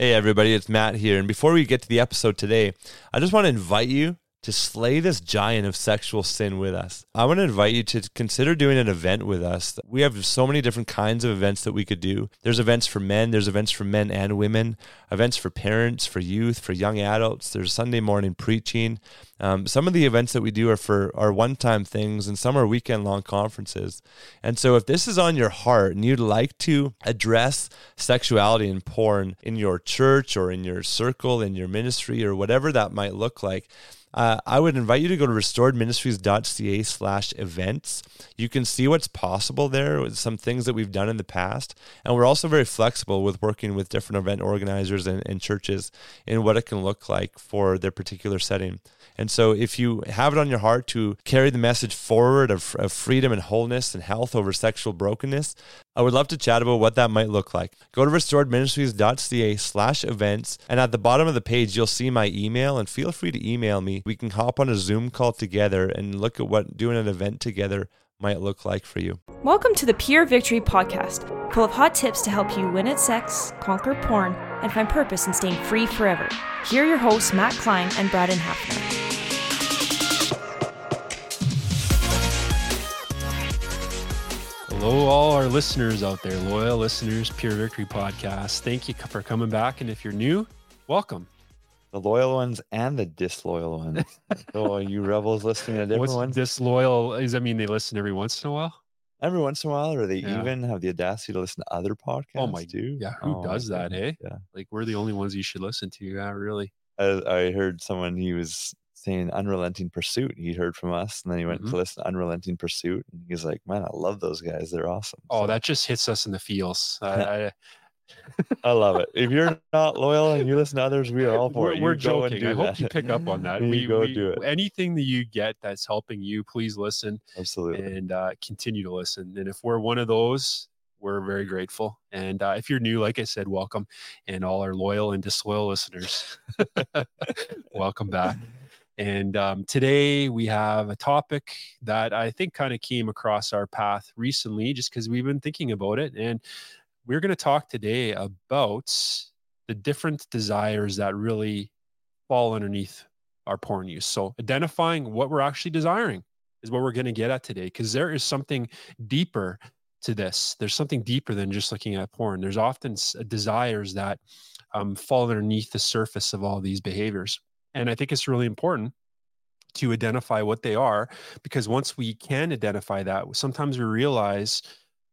Hey, everybody, it's Matt here. And before we get to the episode today, I just want to invite you to slay this giant of sexual sin with us. I want to invite you to consider doing an event with us. We have so many different kinds of events that we could do. There's events for men, there's events for men and women, events for parents, for youth, for young adults. There's Sunday morning preaching. Um, some of the events that we do are for are one-time things, and some are weekend-long conferences. And so, if this is on your heart and you'd like to address sexuality and porn in your church or in your circle, in your ministry, or whatever that might look like, uh, I would invite you to go to restoredministries.ca slash events. You can see what's possible there with some things that we've done in the past. And we're also very flexible with working with different event organizers and, and churches in what it can look like for their particular setting. And so, if you have it on your heart to carry the message forward of, of freedom and wholeness and health over sexual brokenness, I would love to chat about what that might look like. Go to restoredministries.ca slash events, and at the bottom of the page, you'll see my email, and feel free to email me. We can hop on a Zoom call together and look at what doing an event together might look like for you. Welcome to the Pure Victory Podcast, full of hot tips to help you win at sex, conquer porn, and find purpose in staying free forever. Here are your hosts, Matt Klein and Braden Hafner. Hello, all our listeners out there, loyal listeners, Pure Victory Podcast. Thank you for coming back. And if you're new, welcome. The loyal ones and the disloyal ones. oh, you rebels listening to different What's ones? disloyal? Is I mean they listen every once in a while. Every once in a while, or they Yeah. even have the audacity to listen to other podcasts Oh my- too. Yeah, who Oh does that? goodness, Eh? Yeah. Like we're the only ones you should listen to. Yeah, really. I, I heard someone he was saying unrelenting pursuit he'd heard from us and then he went Mhm. to listen to unrelenting pursuit and he's like man i love those guys they're awesome Oh, So, that just hits us in the feels. I, I, i love it if you're not loyal and you listen to others we are all for we're, it You we're joking. I hope you pick up on that. We, go we- do it Anything that you get that's helping you, please listen absolutely and uh, continue to listen. And if we're one of those, we're very grateful. And uh, if you're new, like I said, welcome. And all our loyal and disloyal listeners, welcome back. And um, today we have a topic that I think kind of came across our path recently, just because we've been thinking about it. And we're going to talk today about the different desires that really fall underneath our porn use. So, identifying what we're actually desiring is what we're going to get at today, because there is something deeper to this. There's something deeper than just looking at porn. There's often desires that um, fall underneath the surface of all these behaviors. And I think it's really important to identify what they are because once we can identify that, sometimes we realize,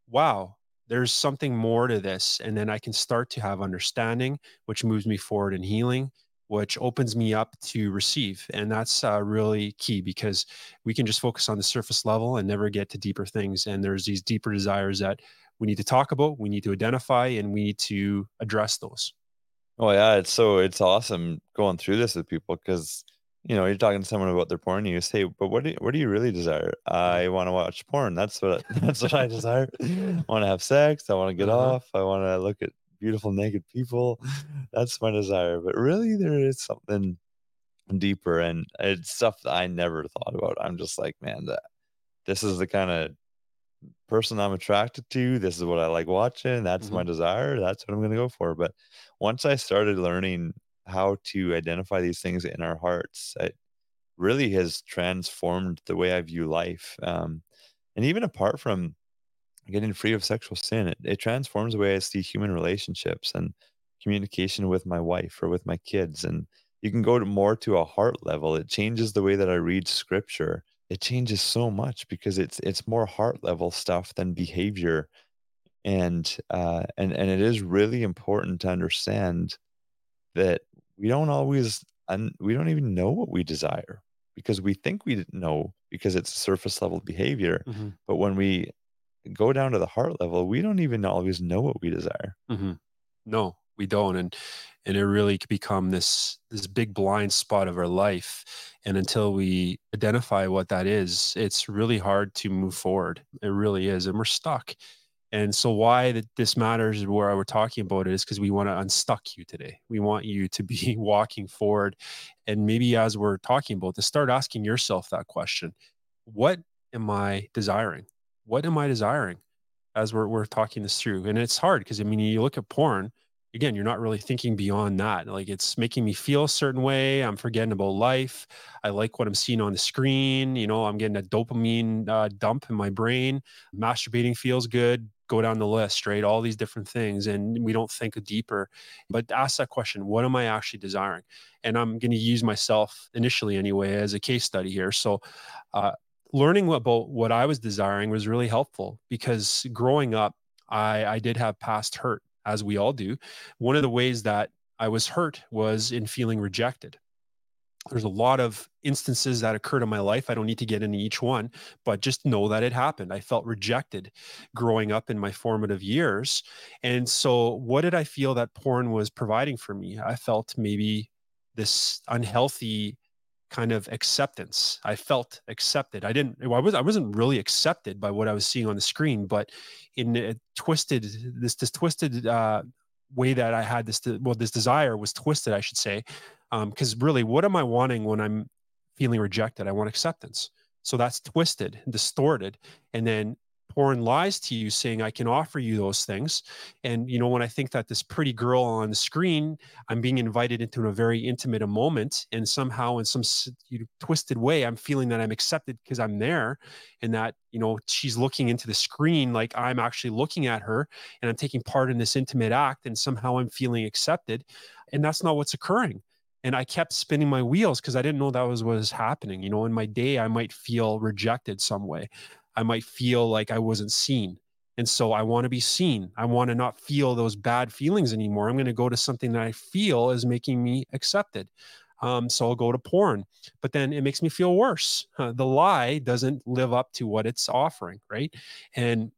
wow, there's something more to this. And then I can start to have understanding, which moves me forward in healing, which opens me up to receive. And that's uh, really key because we can just focus on the surface level and never get to deeper things. And there's these deeper desires that we need to talk about, we need to identify, and we need to address those. Oh yeah it's so it's awesome going through this with people because you know you're talking to someone about their porn use hey but what do you, what do you really desire? I want to watch porn. That's what that's what i desire. I want to have sex. I want to get Uh-huh. off. I want to look at beautiful naked people. That's my desire but really there is something deeper and it's stuff that i never thought about. I'm just like man that this is the kind of person i'm attracted to this is what i like watching that's my desire that's what i'm going to go for. But once i started learning how to identify these things in our hearts it really has transformed the way i view life um, and even apart from getting free of sexual sin it, it transforms the way i see human relationships and communication with my wife or with my kids and you can go to more to a heart level it changes the way that i read scripture it changes so much because it's it's more heart level stuff than behavior and uh and and it is really important to understand that we don't always un- we don't even know what we desire because we think we know because it's surface level behavior Mm-hmm. but when we go down to the heart level we don't even always know what we desire Mm-hmm. No, we don't, and and it really could become this this big blind spot of our life. And until we identify what that is, it's really hard to move forward. It really is, and we're stuck. And so, why that this matters, where we're talking about it, is because we want to unstuck you today. We want you to be walking forward, and maybe as we're talking about this, start asking yourself that question: What am I desiring? What am I desiring? as we're, we're talking this through and it's hard because i mean you look at porn again, you're not really thinking beyond that. Like it's making me feel a certain way. I'm forgetting about life. I like what I'm seeing on the screen. You know, I'm getting a dopamine uh, dump in my brain. Masturbating feels good. Go down the list, right? All these different things. And we don't think deeper. But ask that question what am I actually desiring? And I'm going to use myself initially, anyway, as a case study here. So, uh, learning about what I was desiring was really helpful because growing up, I, I did have past hurt as we all do. One of the ways that I was hurt was in feeling rejected. There's a lot of instances that occurred in my life. I don't need to get into each one, but just know that it happened. I felt rejected growing up in my formative years. And so, what did I feel that porn was providing for me? I felt maybe this unhealthy kind of acceptance. I felt accepted. I didn't. I was. I wasn't really accepted by what I was seeing on the screen, but in a twisted this this twisted uh, way that I had this well this desire was twisted. I should say, because um, really, what am I wanting when I'm feeling rejected? I want acceptance. So that's twisted, distorted, and then porn lies to you saying i can offer you those things and you know when i think that this pretty girl on the screen i'm being invited into a very intimate moment and somehow in some you know, twisted way i'm feeling that i'm accepted because i'm there and that you know she's looking into the screen like i'm actually looking at her and i'm taking part in this intimate act and somehow i'm feeling accepted and that's not what's occurring and I kept spinning my wheels because I didn't know that was what was happening. You know, in my day, I might feel rejected some way. I might feel like I wasn't seen. And so I want to be seen. I want to not feel those bad feelings anymore. I'm going to go to something that I feel is making me accepted. Um, so I'll go to porn, but then it makes me feel worse. The lie doesn't live up to what it's offering, right? And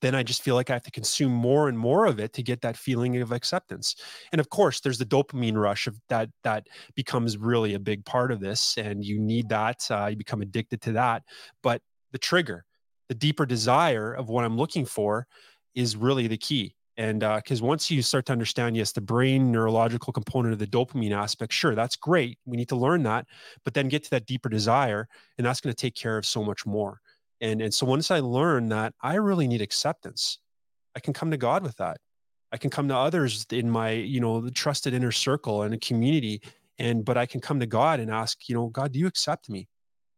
then I just feel like I have to consume more and more of it to get that feeling of acceptance. And of course, there's the dopamine rush of that that becomes really a big part of this, and you need that. Uh, you become addicted to that. But the trigger, the deeper desire of what I'm looking for is really the key. And because uh, once you start to understand, yes, the brain neurological component of the dopamine aspect, sure, that's great. We need to learn that, but then get to that deeper desire, and that's going to take care of so much more. And and so once I learn that I really need acceptance, I can come to God with that. I can come to others in my, you know, trusted inner circle and a community. And but I can come to God and ask, you know, God, do you accept me?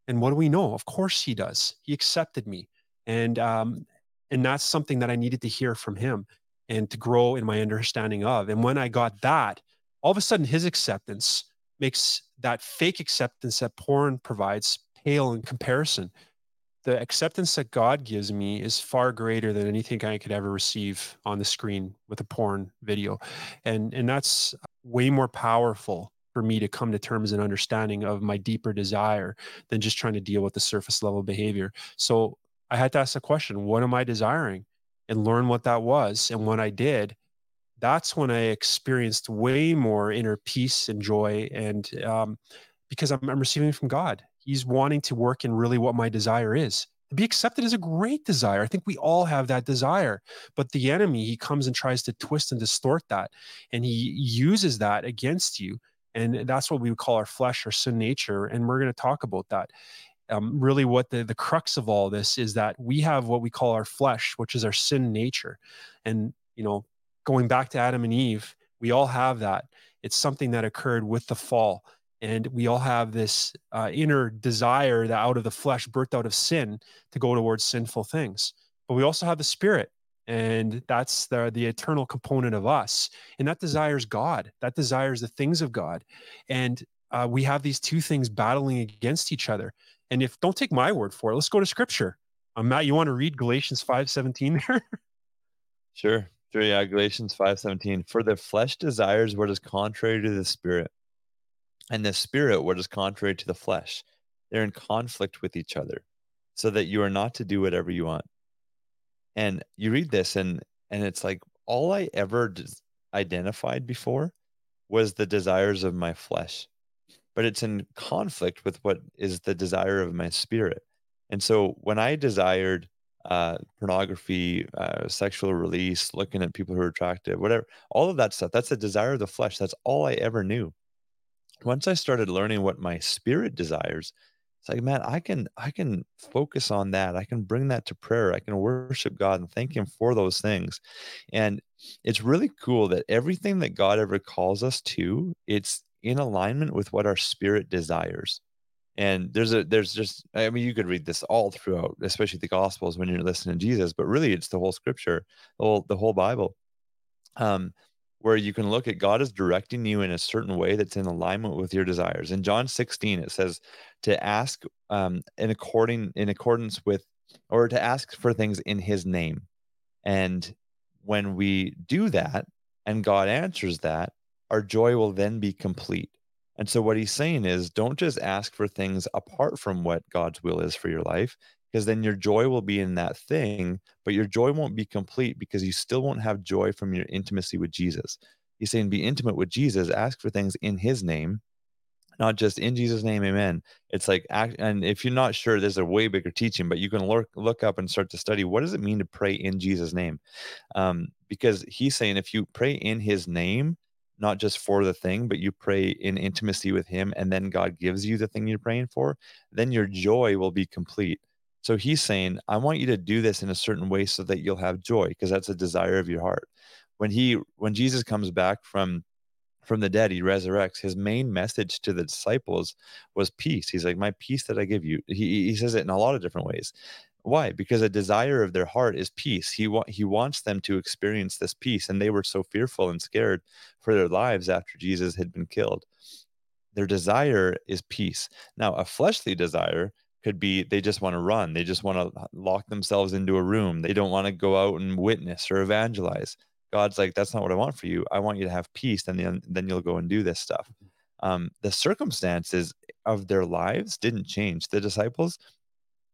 And what do we know? Of course he does. He accepted me. And um, and that's something that I needed to hear from him and to grow in my understanding of. And when I got that, all of a sudden his acceptance makes that fake acceptance that porn provides pale in comparison. The acceptance that God gives me is far greater than anything I could ever receive on the screen with a porn video. And and that's way more powerful for me to come to terms and understanding of my deeper desire than just trying to deal with the surface level behavior. So I had to ask the question, what am I desiring? And learn what that was. And when I did, that's when I experienced way more inner peace and joy. And um, because I'm, I'm receiving from God, He's wanting to work in really what my desire is. To be accepted is a great desire. I think we all have that desire. But the enemy, he comes and tries to twist and distort that. And he uses that against you and that's what we would call our flesh or sin nature and we're going to talk about that. Um, really what the, the crux of all this is that we have what we call our flesh which is our sin nature. And you know going back to adam and eve we all have that. It's something that occurred with the fall and we all have this uh, inner desire that out of the flesh birthed out of sin to go towards sinful things. But we also have the spirit and that's the the eternal component of us and that desires god that desires the things of god and uh, we have these two things battling against each other and if don't take my word for it let's go to scripture. Um, matt you want to read galatians 5 17 there? Sure sure yeah galatians 5 17 for the flesh desires what is contrary to the spirit and the spirit what is contrary to the flesh. They're in conflict with each other so that you are not to do whatever you want and you read this and and it's like all i ever identified before was the desires of my flesh but it's in conflict with what is the desire of my spirit and so when i desired uh, pornography, uh, sexual release, looking at people who are attractive, whatever, all of that stuff. That's the desire of the flesh. That's all I ever knew. Once I started learning what my spirit desires, it's like man i can i can focus on that i can bring that to prayer i can worship god and thank him for those things. And it's really cool that everything that god ever calls us to it's in alignment with what our spirit desires. And there's a there's just i mean you could read this all throughout especially the gospels when you're listening to jesus but really it's the whole scripture the whole the whole bible. Um where you can look at god is directing you in a certain way that's in alignment with your desires. In john 16 it says to ask um in according in accordance with or to ask for things in his name. And when we do that and god answers that our joy will then be complete. And so what he's saying is don't just ask for things apart from what God's will is for your life, because then your joy will be in that thing, but your joy won't be complete because you still won't have joy from your intimacy with Jesus. He's saying be intimate with Jesus, ask for things in his name, not just in Jesus' name, amen. It's like, and if you're not sure, there's a way bigger teaching, but you can look look up and start to study what does it mean to pray in Jesus' name, um, because he's saying if you pray in His name, not just for the thing, but you pray in intimacy with Him, and then God gives you the thing you're praying for, then your joy will be complete. So He's saying, I want you to do this in a certain way so that you'll have joy, because that's a desire of your heart. When He, when Jesus comes back from from the dead, he resurrects. His main message to the disciples was peace. He's like, My peace that I give you. He, he says it in a lot of different ways. Why? Because a desire of their heart is peace. He wa- he wants them to experience this peace, and they were so fearful and scared for their lives after Jesus had been killed. Their desire is peace. Now, a fleshly desire could be they just want to run. They just want to lock themselves into a room. They don't want to go out and witness or evangelize. God's like, that's not what I want for you. I want you to have peace, and then then you'll go and do this stuff. Um, the circumstances of their lives didn't change. The disciples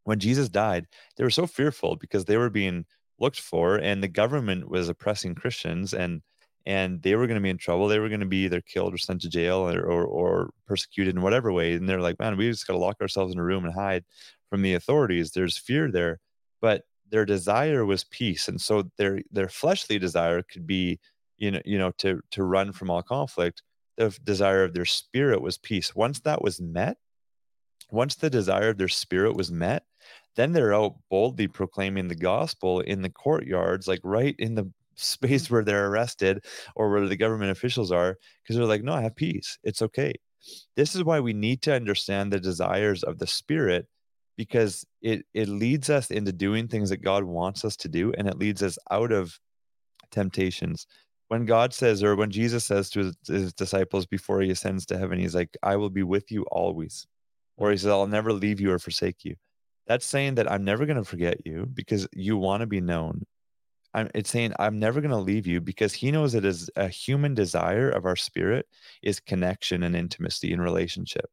when Jesus died, they were so fearful because they were being looked for and the government was oppressing Christians and and they were going to be in trouble. They were going to be either killed or sent to jail or, or, or persecuted in whatever way. And they're like, man, we just got to lock ourselves in a room and hide from the authorities. There's fear there, but their desire was peace. And so their, their fleshly desire could be, you know, you know, to, to run from all conflict. The desire of their spirit was peace. Once that was met, once the desire of their spirit was met, then they're out boldly proclaiming the gospel in the courtyards, like right in the space where they're arrested or where the government officials are, because they're like, no, I have peace. It's okay. This is why we need to understand the desires of the spirit because it it leads us into doing things that God wants us to do and it leads us out of temptations. When God says or when Jesus says to his, his disciples before he ascends to heaven, he's like, I will be with you always. Or he says, I'll never leave you or forsake you. That's saying that I'm never going to forget you because you want to be known. I'm, it's saying I'm never going to leave you because he knows it is a human desire of our spirit is connection and intimacy and relationship.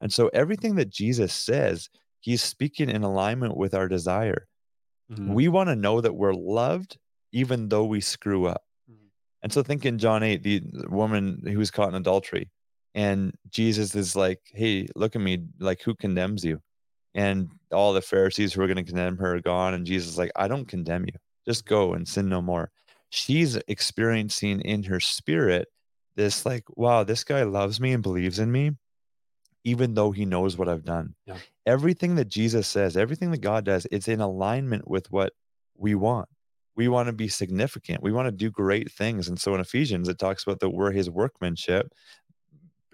And so everything that Jesus says, he's speaking in alignment with our desire. Mm-hmm. We want to know that we're loved even though we screw up. Mm-hmm. And so think in John 8, the woman who was caught in adultery, and Jesus is like, Hey, look at me, like who condemns you? and all the Pharisees who were going to condemn her are gone. And Jesus is like, I don't condemn you. Just go and sin no more. She's experiencing in her spirit this, like, wow, this guy loves me and believes in me, even though he knows what I've done. Yeah. Everything that Jesus says, everything that God does, it's in alignment with what we want. We want to be significant. We want to do great things. And so in Ephesians, it talks about that we're his workmanship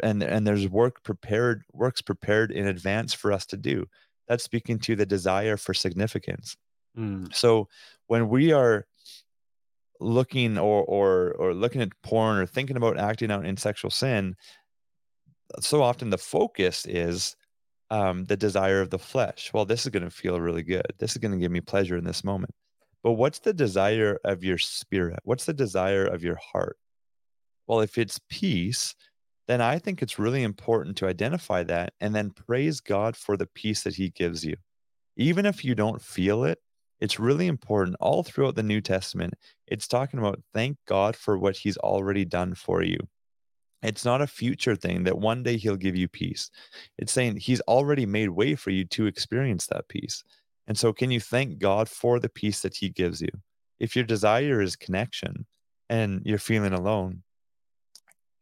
and and there's work prepared works prepared in advance for us to do that's speaking to the desire for significance. Mm. So when we are looking or or or looking at porn or thinking about acting out in sexual sin, so often the focus is um, the desire of the flesh. Well, this is going to feel really good. This is going to give me pleasure in this moment. But what's the desire of your spirit? What's the desire of your heart? Well, if it's peace, then I think it's really important to identify that and then praise God for the peace that He gives you. Even if you don't feel it, it's really important all throughout the New Testament. It's talking about thank God for what He's already done for you. It's not a future thing that one day He'll give you peace. It's saying He's already made way for you to experience that peace. And so, can you thank God for the peace that He gives you? If your desire is connection and you're feeling alone,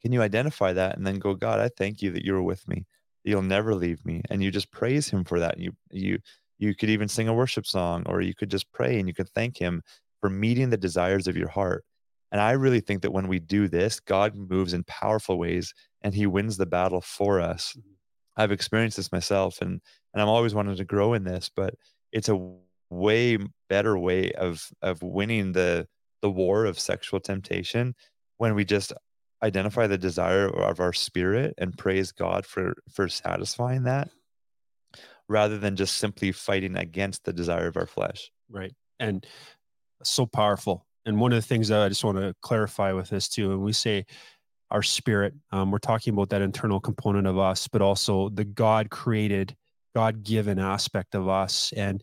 can you identify that and then go, God, I thank you that you were with me. you'll never leave me. And you just praise him for that. You, you, you could even sing a worship song or you could just pray and you could thank him for meeting the desires of your heart. And I really think that when we do this, God moves in powerful ways and he wins the battle for us. Mm-hmm. I've experienced this myself and and I'm always wanting to grow in this, but it's a way better way of of winning the the war of sexual temptation when we just identify the desire of our spirit and praise God for for satisfying that rather than just simply fighting against the desire of our flesh. Right. And so powerful. And one of the things that I just want to clarify with this too, and we say our spirit, um, we're talking about that internal component of us, but also the God created, God given aspect of us. And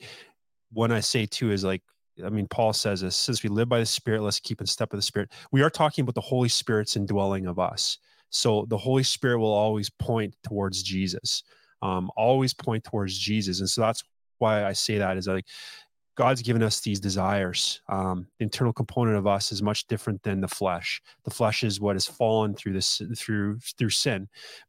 when I say too is like, I mean, Paul says this since we live by the Spirit, let's keep in step with the Spirit. We are talking about the Holy Spirit's indwelling of us. So the Holy Spirit will always point towards Jesus um, always point towards Jesus. And so that's why I say that is like God's given us these desires. Um, the internal component of us is much different than the flesh. The flesh is what has fallen through this through through sin,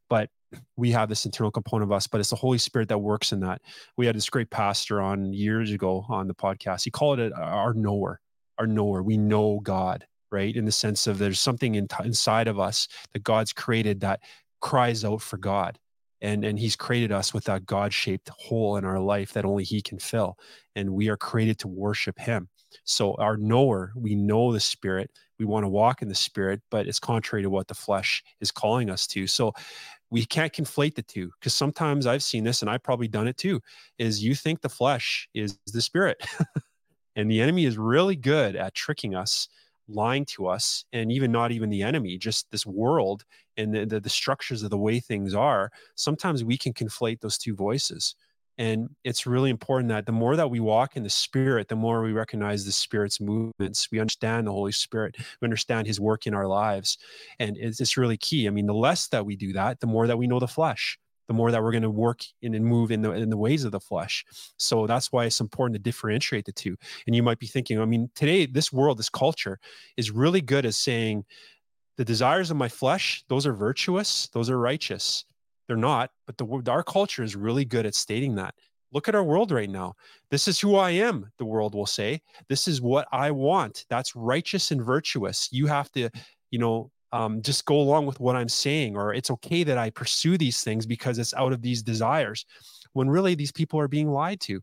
but we have this internal component of us. But it's the Holy Spirit that works in that. We had this great pastor on years ago on the podcast. He called it our knower, our knower. We know God, right? In the sense of there's something in, inside of us that God's created that cries out for God and and he's created us with that god-shaped hole in our life that only he can fill and we are created to worship him. So our knower we know the spirit we want to walk in the spirit but it's contrary to what the flesh is calling us to. So we can't conflate the two because sometimes i've seen this and i've probably done it too is you think the flesh is the spirit and the enemy is really good at tricking us lying to us and even not even the enemy just this world and the, the, the, structures of the way things are sometimes we can conflate those two voices. And it's really important that the more that we walk in the spirit the more we recognize the spirit's movements. We understand the holy spirit. We understand his work in our lives. And it's, it's really key. I mean the less that we do that the more that we know the flesh the more that we're going to work in and move in the in the ways of the flesh. So that's why it's important to differentiate the two. And you might be thinking, I mean, today this world, this culture is really good at saying the desires of my flesh, those are virtuous, those are righteous. They're not, but the our culture is really good at stating that. Look at our world right now. This is who I am, the world will say. This is what I want. That's righteous and virtuous. You have to, you know, um, just go along with what I'm saying, or it's okay that I pursue these things because it's out of these desires, when really these people are being lied to.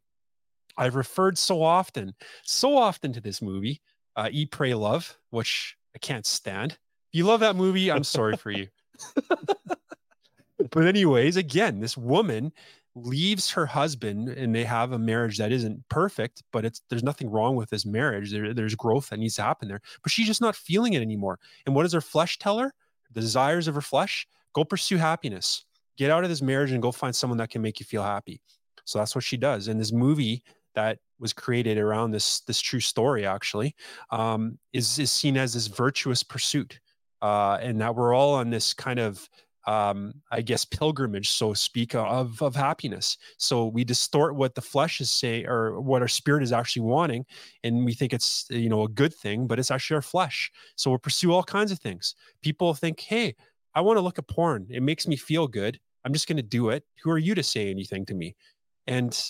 I've referred so often, so often to this movie, uh, Eat, Pray, Love, which I can't stand. If you love that movie, I'm sorry for you. but, anyways, again, this woman leaves her husband and they have a marriage that isn't perfect but it's there's nothing wrong with this marriage. There, there's growth that needs to happen there but she's just not feeling it anymore. And what does her flesh tell her? The desires of her flesh? Go pursue happiness. Get out of this marriage and go find someone that can make you feel happy. So that's what she does. And this movie that was created around this this true story actually um, is is seen as this virtuous pursuit uh, and that we're all on this kind of um, I guess, pilgrimage, so speak, of, of happiness. So we distort what the flesh is saying or what our spirit is actually wanting. And we think it's, you know, a good thing, but it's actually our flesh. So we'll pursue all kinds of things. People think, hey, I want to look at porn. It makes me feel good. I'm just going to do it. Who are you to say anything to me? And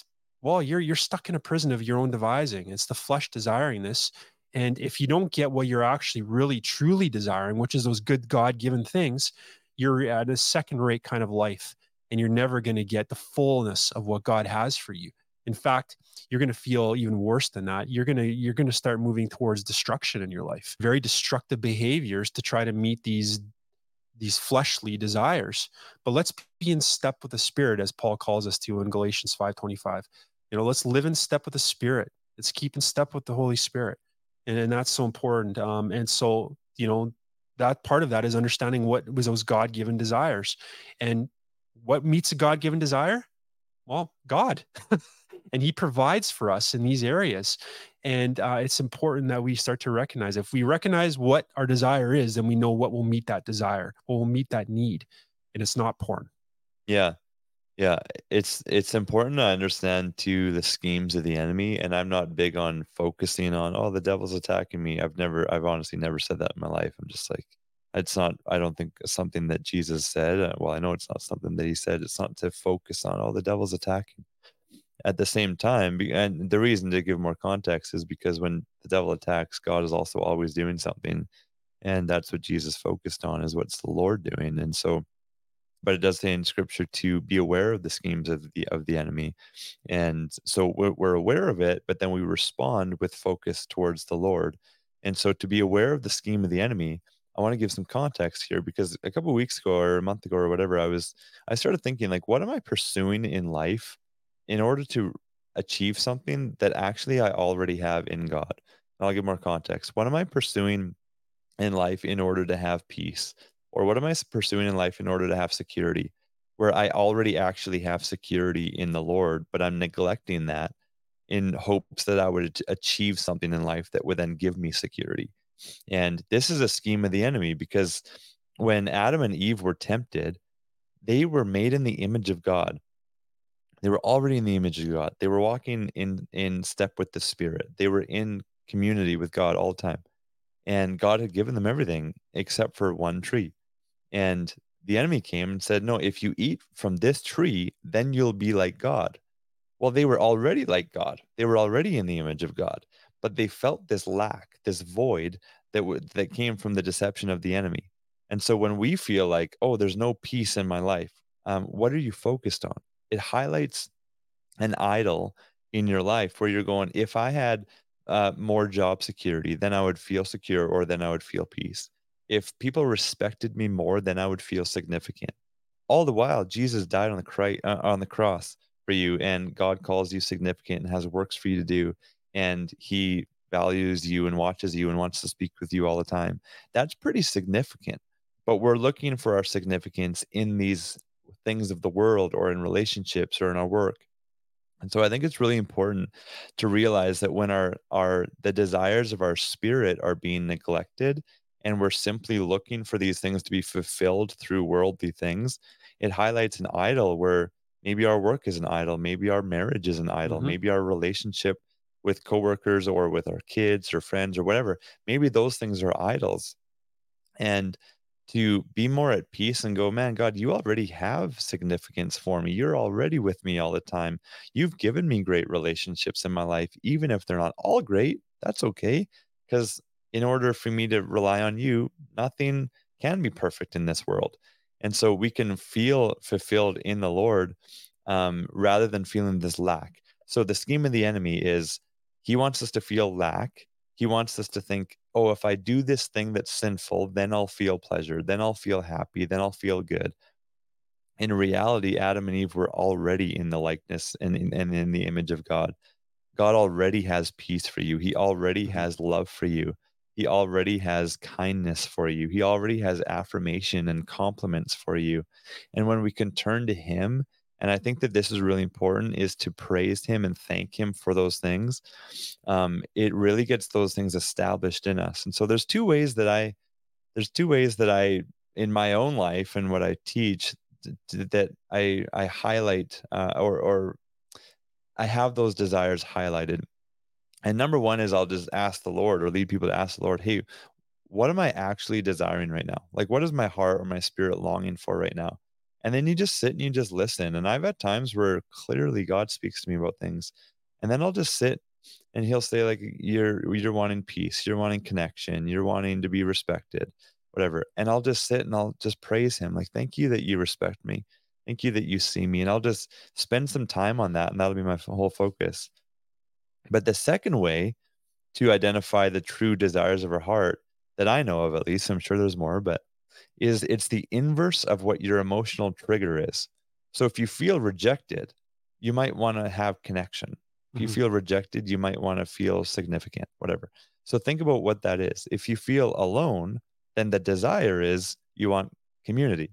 well, you're you're stuck in a prison of your own devising. It's the flesh desiring this. And if you don't get what you're actually really truly desiring, which is those good God-given things, you're at a second rate kind of life and you're never going to get the fullness of what God has for you. In fact, you're going to feel even worse than that. You're going to you're going to start moving towards destruction in your life. Very destructive behaviors to try to meet these these fleshly desires. But let's be in step with the spirit as Paul calls us to in Galatians 5:25. You know, let's live in step with the spirit. Let's keep in step with the Holy Spirit. And, and that's so important. Um, and so, you know, that part of that is understanding what was those god-given desires. And what meets a god-given desire? Well god. And he provides for us in these areas. And uh, it's important that we start to recognize if we recognize what our desire is then we know what will meet that desire what will meet that need. And it's not porn. Yeah yeah it's it's important to understand too the schemes of the enemy and i'm not big on focusing on oh the devil's attacking me i've never i've honestly never said that in my life i'm just like It's not, I don't think, something that Jesus said. Uh, well, I know it's not something that he said. It's not to focus on, oh, the devil's attacking. At the same time, and the reason to give more context is because when the devil attacks, God is also always doing something. And that's what Jesus focused on is what's the Lord doing. And so, but it does say in scripture to be aware of the schemes of the of the enemy and so we're, we're aware of it but then we respond with focus towards the lord and so to be aware of the scheme of the enemy I want to give some context here because a couple weeks ago or a month ago or whatever, I was I started thinking like, what am I pursuing in life in order to achieve something that actually I already have in God? And I'll give more context. What am I pursuing in life in order to have peace? Or what am I pursuing in life in order to have security? Where I already actually have security in the Lord, but I'm neglecting that in hopes that I would achieve something in life that would then give me security. And this is a scheme of the enemy because when Adam and Eve were tempted, they were made in the image of God. They were already in the image of God. They were walking in in step with the Spirit. They were in community with God all the time. And God had given them everything except for one tree. And the enemy came and said, No, if you eat from this tree, then you'll be like God. Well, they were already like God. They were already in the image of God but they felt this lack, this void that w- that came from the deception of the enemy. And so when we feel like, oh, there's no peace in my life, um, what are you focused on? It highlights an idol in your life where you're going, if I had uh, more job security, then I would feel secure or then I would feel peace. If people respected me more, then I would feel significant. All the while, Jesus died on the, cri- uh, on the cross for you, and God calls you significant and has works for you to do and he values you and watches you and wants to speak with you all the time. That's pretty significant. But we're looking for our significance in these things of the world or in relationships or in our work. And so I think it's really important to realize that when our our the desires of our spirit are being neglected and we're simply looking for these things to be fulfilled through worldly things, it highlights an idol where maybe our work is an idol, maybe our marriage is an idol, mm-hmm. maybe our relationship with coworkers or with our kids or friends or whatever. Maybe those things are idols. And to be more at peace and go man god you already have significance for me. You're already with me all the time. You've given me great relationships in my life even if they're not all great that's okay. Because in order for me to rely on you nothing can be perfect in this world and so we can feel fulfilled in the lord um, rather than feeling this lack so the scheme of the enemy is he wants us to feel lack. He wants us to think, oh, if I do this thing that's sinful, then I'll feel pleasure, then I'll feel happy, then I'll feel good. In reality, Adam and Eve were already in the likeness and in, and in the image of God. God already has peace for you. He already mm-hmm. has love for you. He already has kindness for you. He already has affirmation and compliments for you. And when we can turn to Him and i think that this is really important is to praise him and thank him for those things um, it really gets those things established in us and so there's two ways that i there's two ways that i in my own life and what i teach that i i highlight uh, or or i have those desires highlighted and number one is i'll just ask the lord or lead people to ask the lord hey what am i actually desiring right now like what is my heart or my spirit longing for right now and then you just sit and you just listen. And I've had times where clearly God speaks to me about things. And then I'll just sit and he'll say, like, you're you're wanting peace, you're wanting connection, you're wanting to be respected, whatever. And I'll just sit and I'll just praise him. Like, thank you that you respect me. Thank you that you see me. And I'll just spend some time on that. And that'll be my whole focus. But the second way to identify the true desires of our heart that I know of, at least, I'm sure there's more, but is it's the inverse of what your emotional trigger is. So if you feel rejected, you might want to have connection. If you mm-hmm. feel rejected, you might want to feel significant, whatever. So think about what that is. If you feel alone, then the desire is you want community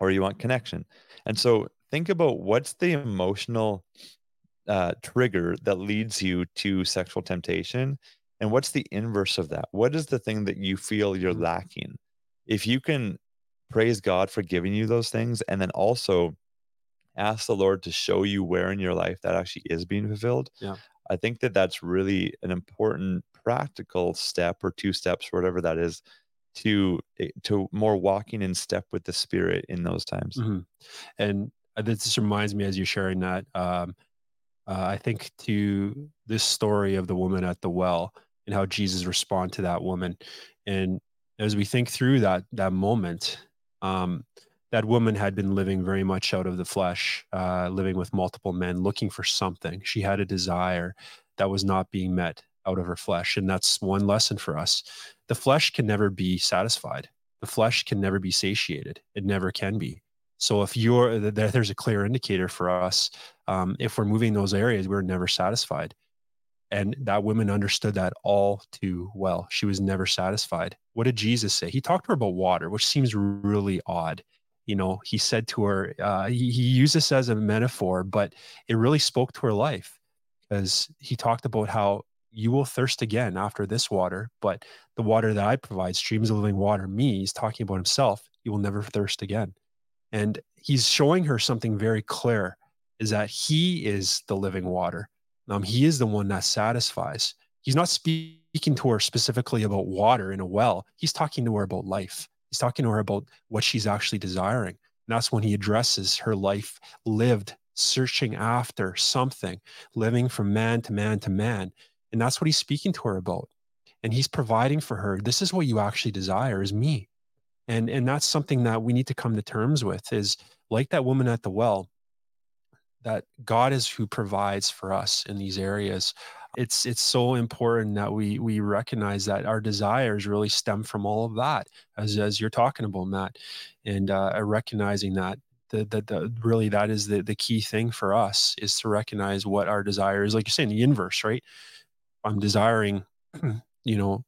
or you want connection. And so think about what's the emotional uh, trigger that leads you to sexual temptation and what's the inverse of that? What is the thing that you feel you're mm-hmm. lacking? if you can praise God for giving you those things and then also ask the Lord to show you where in your life that actually is being fulfilled. Yeah. I think that that's really an important practical step or two steps, or whatever that is, to eh, to more walking in step with the spirit in those times. hmm And uh, this just reminds me as you're sharing that. Um, uh, I think to this story of the woman at the well and how Jesus responded to that woman, and as we think through that that moment, um, that woman had been living very much out of the flesh, uh, living with multiple men, looking for something. She had a desire that was not being met out of her flesh, and that's one lesson for us. The flesh can never be satisfied. The flesh can never be satiated. It never can be. So if you're there's a clear indicator for us. Um, if we're moving those areas, we're never satisfied. And that woman understood that all too well. She was never satisfied. What did Jesus say? He talked to her about water, which seems really odd. You know, he said to her, uh, he, he used this as a metaphor, but it really spoke to her life because he talked about how you will thirst again after this water, but the water that I provide, streams of living water, me, he's talking about himself, you will never thirst again. And he's showing her something very clear is that he is the living water. Um, he is the one that satisfies. He's not speaking to her specifically about water in a well. He's talking to her about life. He's talking to her about what she's actually desiring. And that's when he addresses her life lived, searching after something, living from man to man to man. And that's what he's speaking to her about. And he's providing for her. This is what you actually desire is me. And and that's something that we need to come to terms with is like that woman at the well, that God is who provides for us in these areas. It's it's so important that we we recognize that our desires really stem from all of that, as as you're talking about, Matt, and uh, recognizing that the, the, the really that is the the key thing for us is to recognize what our desire is. Like you're saying, the inverse, right? I'm desiring, you know,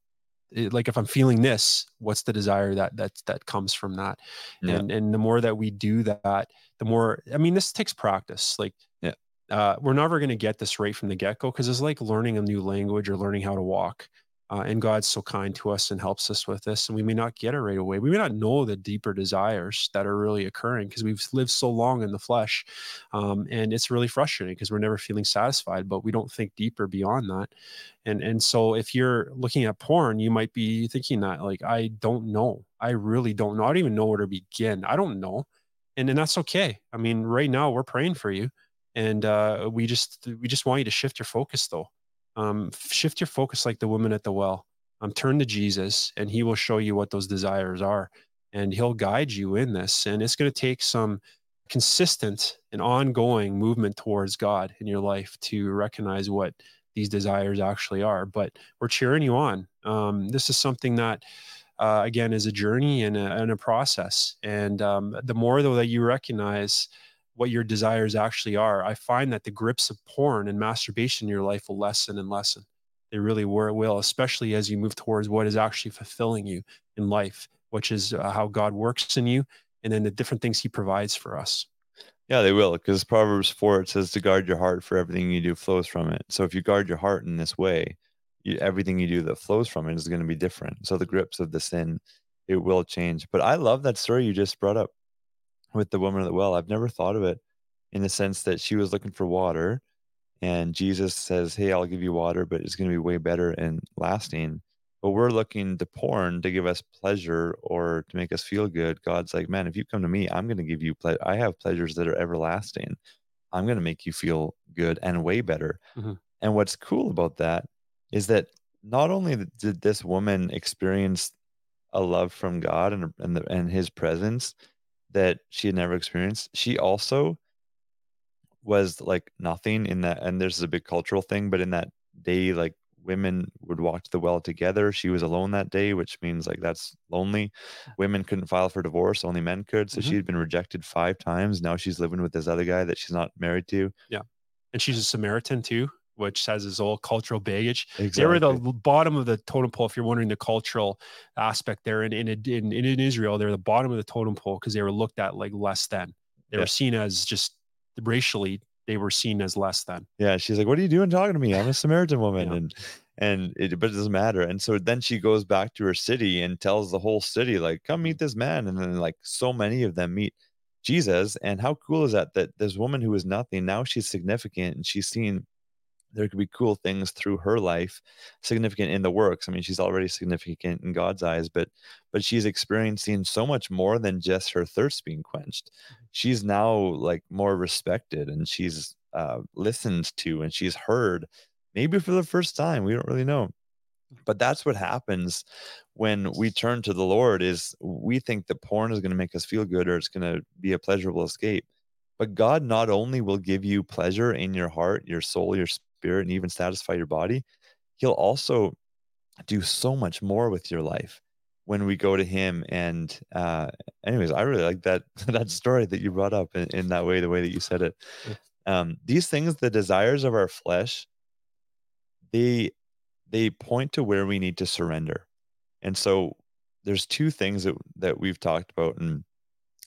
it, like if I'm feeling this, what's the desire that that that comes from that? Yeah. And and the more that we do that, the more. I mean, this takes practice. Like, Yeah. uh, we're never going to get this right from the get go because it's like learning a new language or learning how to walk. Uh, and God's so kind to us and helps us with this. And we may not get it right away. We may not know the deeper desires that are really occurring because we've lived so long in the flesh. Um, and it's really frustrating because we're never feeling satisfied, but we don't think deeper beyond that. And and so if you're looking at porn, you might be thinking that like I don't know. I really don't know. I don't even know where to begin. I don't know. And and that's okay. I mean, right now we're praying for you. And uh, we just we just want you to shift your focus though um, shift your focus like the woman at the well. Um, turn to jesus and he will show you what those desires are and he'll guide you in this and it's going to take some consistent and ongoing movement towards god in your life to recognize what these desires actually are but we're cheering you on. Um, this is something that uh, again is a journey and a, and a process and um, the more though that you recognize what your desires actually are, I find that the grips of porn and masturbation in your life will lessen and lessen. They really will, especially as you move towards what is actually fulfilling you in life, which is uh, how God works in you and then the different things he provides for us. Yeah, they will, because Proverbs 4, it says to guard your heart, for everything you do flows from it. So if you guard your heart in this way, you, everything you do that flows from it is going to be different. So the grips of the sin, it will change. But I love that story you just brought up with the woman at the well. I've never thought of it in the sense that she was looking for water and Jesus says, Hey, I'll give you water, but it's going to be way better and lasting. But we're looking to porn to give us pleasure or to make us feel good. God's like, Man, if you come to me, I'm going to give you pleasure. I have pleasures that are everlasting. I'm going to make you feel good and way better. Mhm. And what's cool about that is that not only did this woman experience a love from God and and, the, and His presence that she had never experienced, she also was like nothing in that. And there's a big cultural thing, but in that day, like women would walk to the well together. She was alone that day, which means like that's lonely. Women couldn't file for divorce, only men could. So Mhm. she had been rejected five times. Now she's living with this other guy that she's not married to. Yeah. And she's a Samaritan too, which has his old cultural baggage. Exactly. They were the bottom of the totem pole. If you're wondering the cultural aspect there, in in in, in Israel, they're the bottom of the totem pole because they were looked at like less than. They Yeah. were seen as just racially, they were seen as less than. Yeah, she's like, "What are you doing talking to me? I'm a Samaritan woman," Yeah. and and it, but it doesn't matter. And so then she goes back to her city and tells the whole city, like, "Come meet this man." And then like so many of them meet Jesus. And how cool is that? That this woman who was nothing now she's significant and she's seen there could be cool things through her life significant in the works. I mean she's already significant in god's eyes but but she's experiencing so much more than just her thirst being quenched. Mm-hmm. she's now like more respected and she's uh, listened to and she's heard maybe for the first time we don't really know. But that's what happens when we turn to the lord is we think that porn is going to make us feel good or it's going to be a pleasurable escape. But god not only will give you pleasure in your heart your soul your spirit and even satisfy your body, he'll also do so much more with your life when we go to him and uh anyways i really like that that story that you brought up in, in that way the way that you said it. Um these things the desires of our flesh they they point to where we need to surrender. And so there's two things that that we've talked about and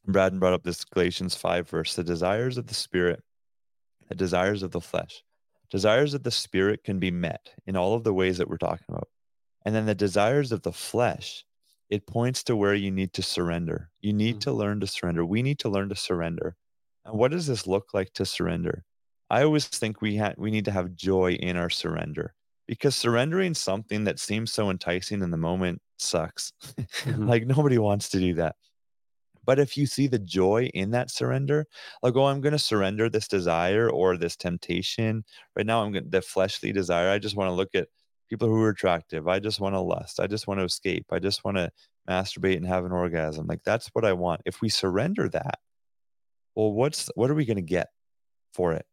Braden brought up this galatians 5 verse the desires of the spirit the desires of the flesh Desires of the spirit can be met in all of the ways that we're talking about. And then the desires of the flesh, it points to where you need to surrender. You need mm-hmm. to learn to surrender. We need to learn to surrender. And what does this look like to surrender? I always think we ha- we need to have joy in our surrender because surrendering something that seems so enticing in the moment sucks. Mm-hmm. like nobody wants to do that. But if you see the joy in that surrender, like, oh, I'm going to surrender this desire or this temptation. Right now, I'm going the fleshly desire. I just want to look at people who are attractive. I just want to lust. I just want to escape. I just want to masturbate and have an orgasm. Like that's what I want. If we surrender that, well, what's what are we going to get for it?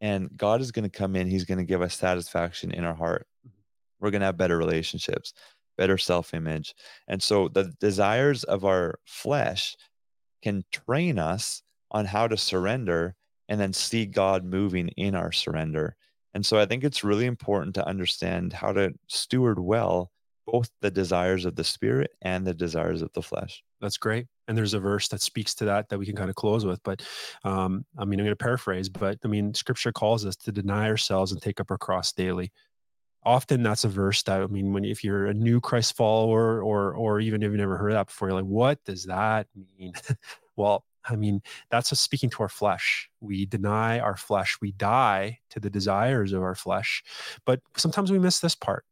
And God is going to come in. He's going to give us satisfaction in our heart. Mm-hmm. We're going to have better relationships, better self image. And so the desires of our flesh can train us on how to surrender and then see God moving in our surrender. And so I think it's really important to understand how to steward well both the desires of the spirit and the desires of the flesh. That's great. And there's a verse that speaks to that that we can kind of close with. But um, I mean, I'm going to paraphrase, but I mean, scripture calls us to deny ourselves and take up our cross daily often that's a verse that I mean, when if you're a new Christ follower or or even if you've never heard that before, you're like, what does that mean? well, I mean, that's us speaking to our flesh. We deny our flesh. We die to the desires of our flesh. But sometimes we miss this part.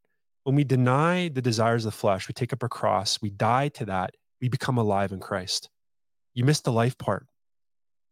When we deny the desires of the flesh, we take up our cross, we die to that, we become alive in Christ. You miss the life part.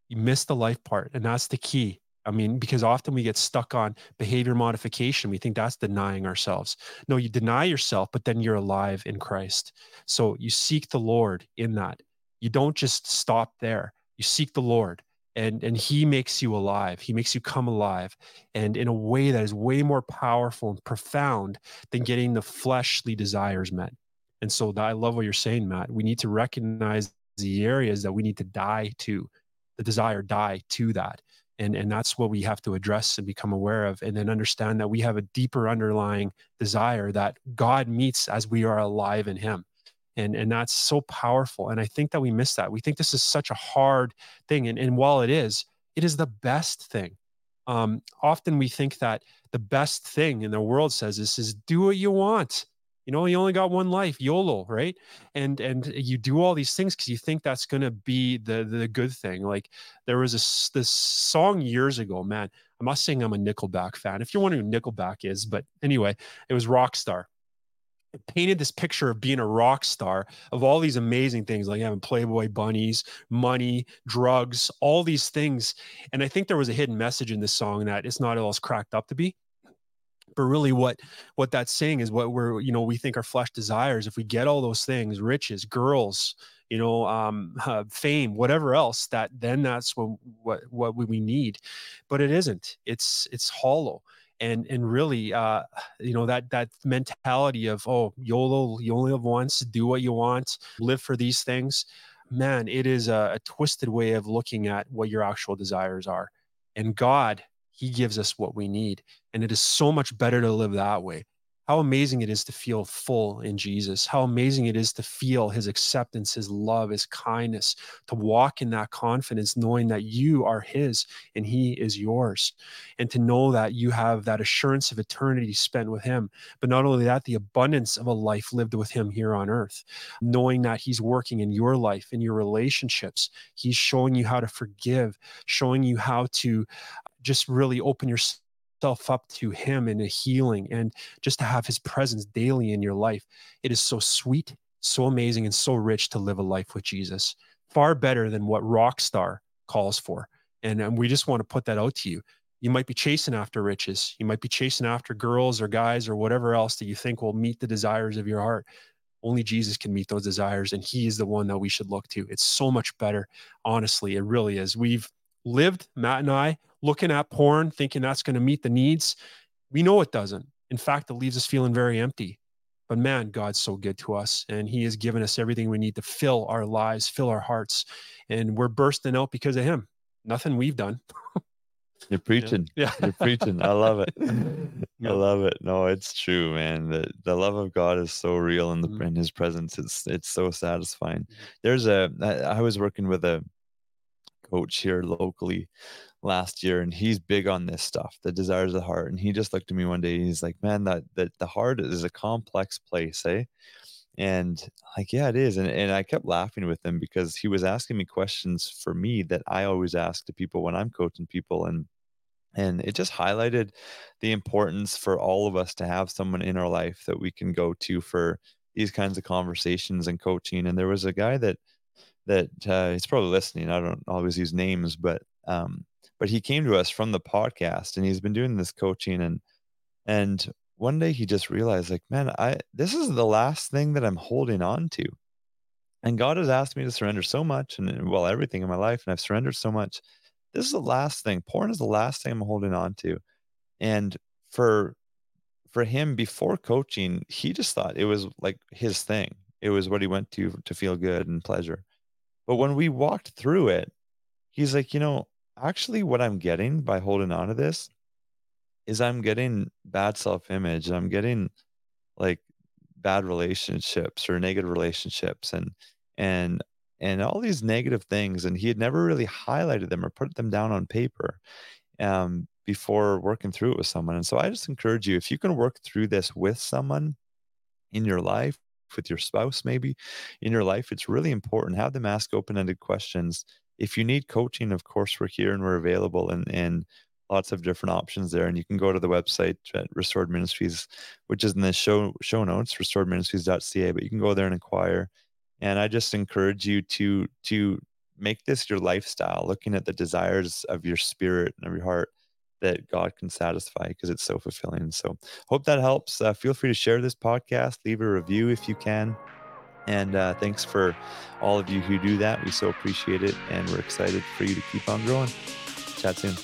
You miss the life part. And that's the key. I mean, because often we get stuck on behavior modification. We think that's denying ourselves. No, you deny yourself, but then you're alive in Christ. So you seek the Lord in that. You don't just stop there. You seek the Lord and and he makes you alive. He makes you come alive and in a way that is way more powerful and profound than getting the fleshly desires met. And so I love what you're saying, Matt. We need to recognize the areas that we need to die to, the desire die to that and and that's what we have to address and become aware of and then understand that we have a deeper underlying desire that god meets as we are alive in him. And and that's so powerful and i think that we miss that. We think this is such a hard thing and, and while it is it is the best thing. Um, often we think that the best thing in the world says this is do what you want you know you only got one life yolo right? And and you do all these things because you think that's going to be the the good thing. Like there was a, this song years ago man i'm not saying i'm a nickelback fan if you're wondering who nickelback is but anyway it was rockstar. It painted this picture of being a rock star of all these amazing things like having playboy bunnies money drugs all these things. And i think there was a hidden message in this song that it's not all it's cracked up to be but really what what that's saying is what we're you know we think our flesh desires. If we get all those things riches girls you know um, uh, fame whatever else that then that's what what what we need. But it isn't. It's it's hollow. And and really uh you know that that mentality of oh yolo you only live once do what you want live for these things. Man it is a, a twisted way of looking at what your actual desires are. And god he gives us what we need. And it is so much better to live that way. How amazing it is to feel full in Jesus. How amazing it is to feel his acceptance, his love, his kindness, to walk in that confidence, knowing that you are his and he is yours. And to know that you have that assurance of eternity spent with him. But not only that, the abundance of a life lived with him here on earth, knowing that he's working in your life, in your relationships. He's showing you how to forgive, showing you how to just really open yourself up to him in a healing and just to have his presence daily in your life. It is so sweet, so amazing, and so rich to live a life with Jesus. Far better than what Rockstar calls for. And, and we just want to put that out to you. You might be chasing after riches. You might be chasing after girls or guys or whatever else that you think will meet the desires of your heart. Only Jesus can meet those desires, and He is the one that we should look to. It's so much better, honestly. It really is. We've lived, Matt and I, looking at porn, thinking that's going to meet the needs. We know it doesn't. In fact, it leaves us feeling very empty. But man, God's so good to us, and He has given us everything we need to fill our lives, fill our hearts, and we're bursting out because of Him. Nothing we've done. You're preaching. Yeah. You're preaching. I love it. I love it. No, it's true, man. The the love of God is so real in the mm-hmm. in his presence. It's it's so satisfying. Mm-hmm. There's a I, I was working with a coach here locally last year and he's big on this stuff the desires of the heart and he just looked at me one day and he's like man that, that the heart is a complex place eh? And like yeah it is and, and i kept laughing with him because he was asking me questions for me that i always ask to people when i'm coaching people and and it just highlighted the importance for all of us to have someone in our life that we can go to for these kinds of conversations and coaching and there was a guy that that uh, he's probably listening. I don't always use names, but um, but he came to us from the podcast, and he's been doing this coaching, and and one day he just realized, like, man, I this is the last thing that I'm holding on to, and God has asked me to surrender so much, and well, everything in my life, and I've surrendered so much. This is the last thing. Porn is the last thing I'm holding on to, and for for him before coaching, he just thought it was like his thing. It was what he went to to feel good and pleasure. But when we walked through it, he's like, you know, actually, what I'm getting by holding on to this is I'm getting bad self image. I'm getting like bad relationships or negative relationships and, and, and all these negative things. And he had never really highlighted them or put them down on paper um, before working through it with someone. And so I just encourage you if you can work through this with someone in your life, with your spouse maybe in your life it's really important have them ask open-ended questions. If you need coaching of course we're here and we're available and and lots of different options there and you can go to the website at restored ministries which is in the show show notes restoredministries.ca but you can go there and inquire. And i just encourage you to to make this your lifestyle looking at the desires of your spirit and of your heart that God can satisfy because it's so fulfilling. So, hope that helps. Uh, feel free to share this podcast, leave a review if you can. And uh, thanks for all of you who do that. We so appreciate it. And we're excited for you to keep on growing. Chat soon.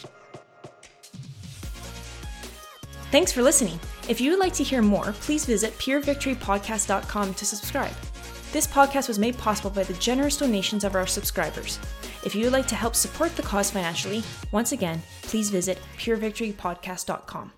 Thanks for listening. If you would like to hear more, please visit purevictorypodcast.com to subscribe. This podcast was made possible by the generous donations of our subscribers. If you would like to help support the cause financially, once again, please visit purevictorypodcast.com.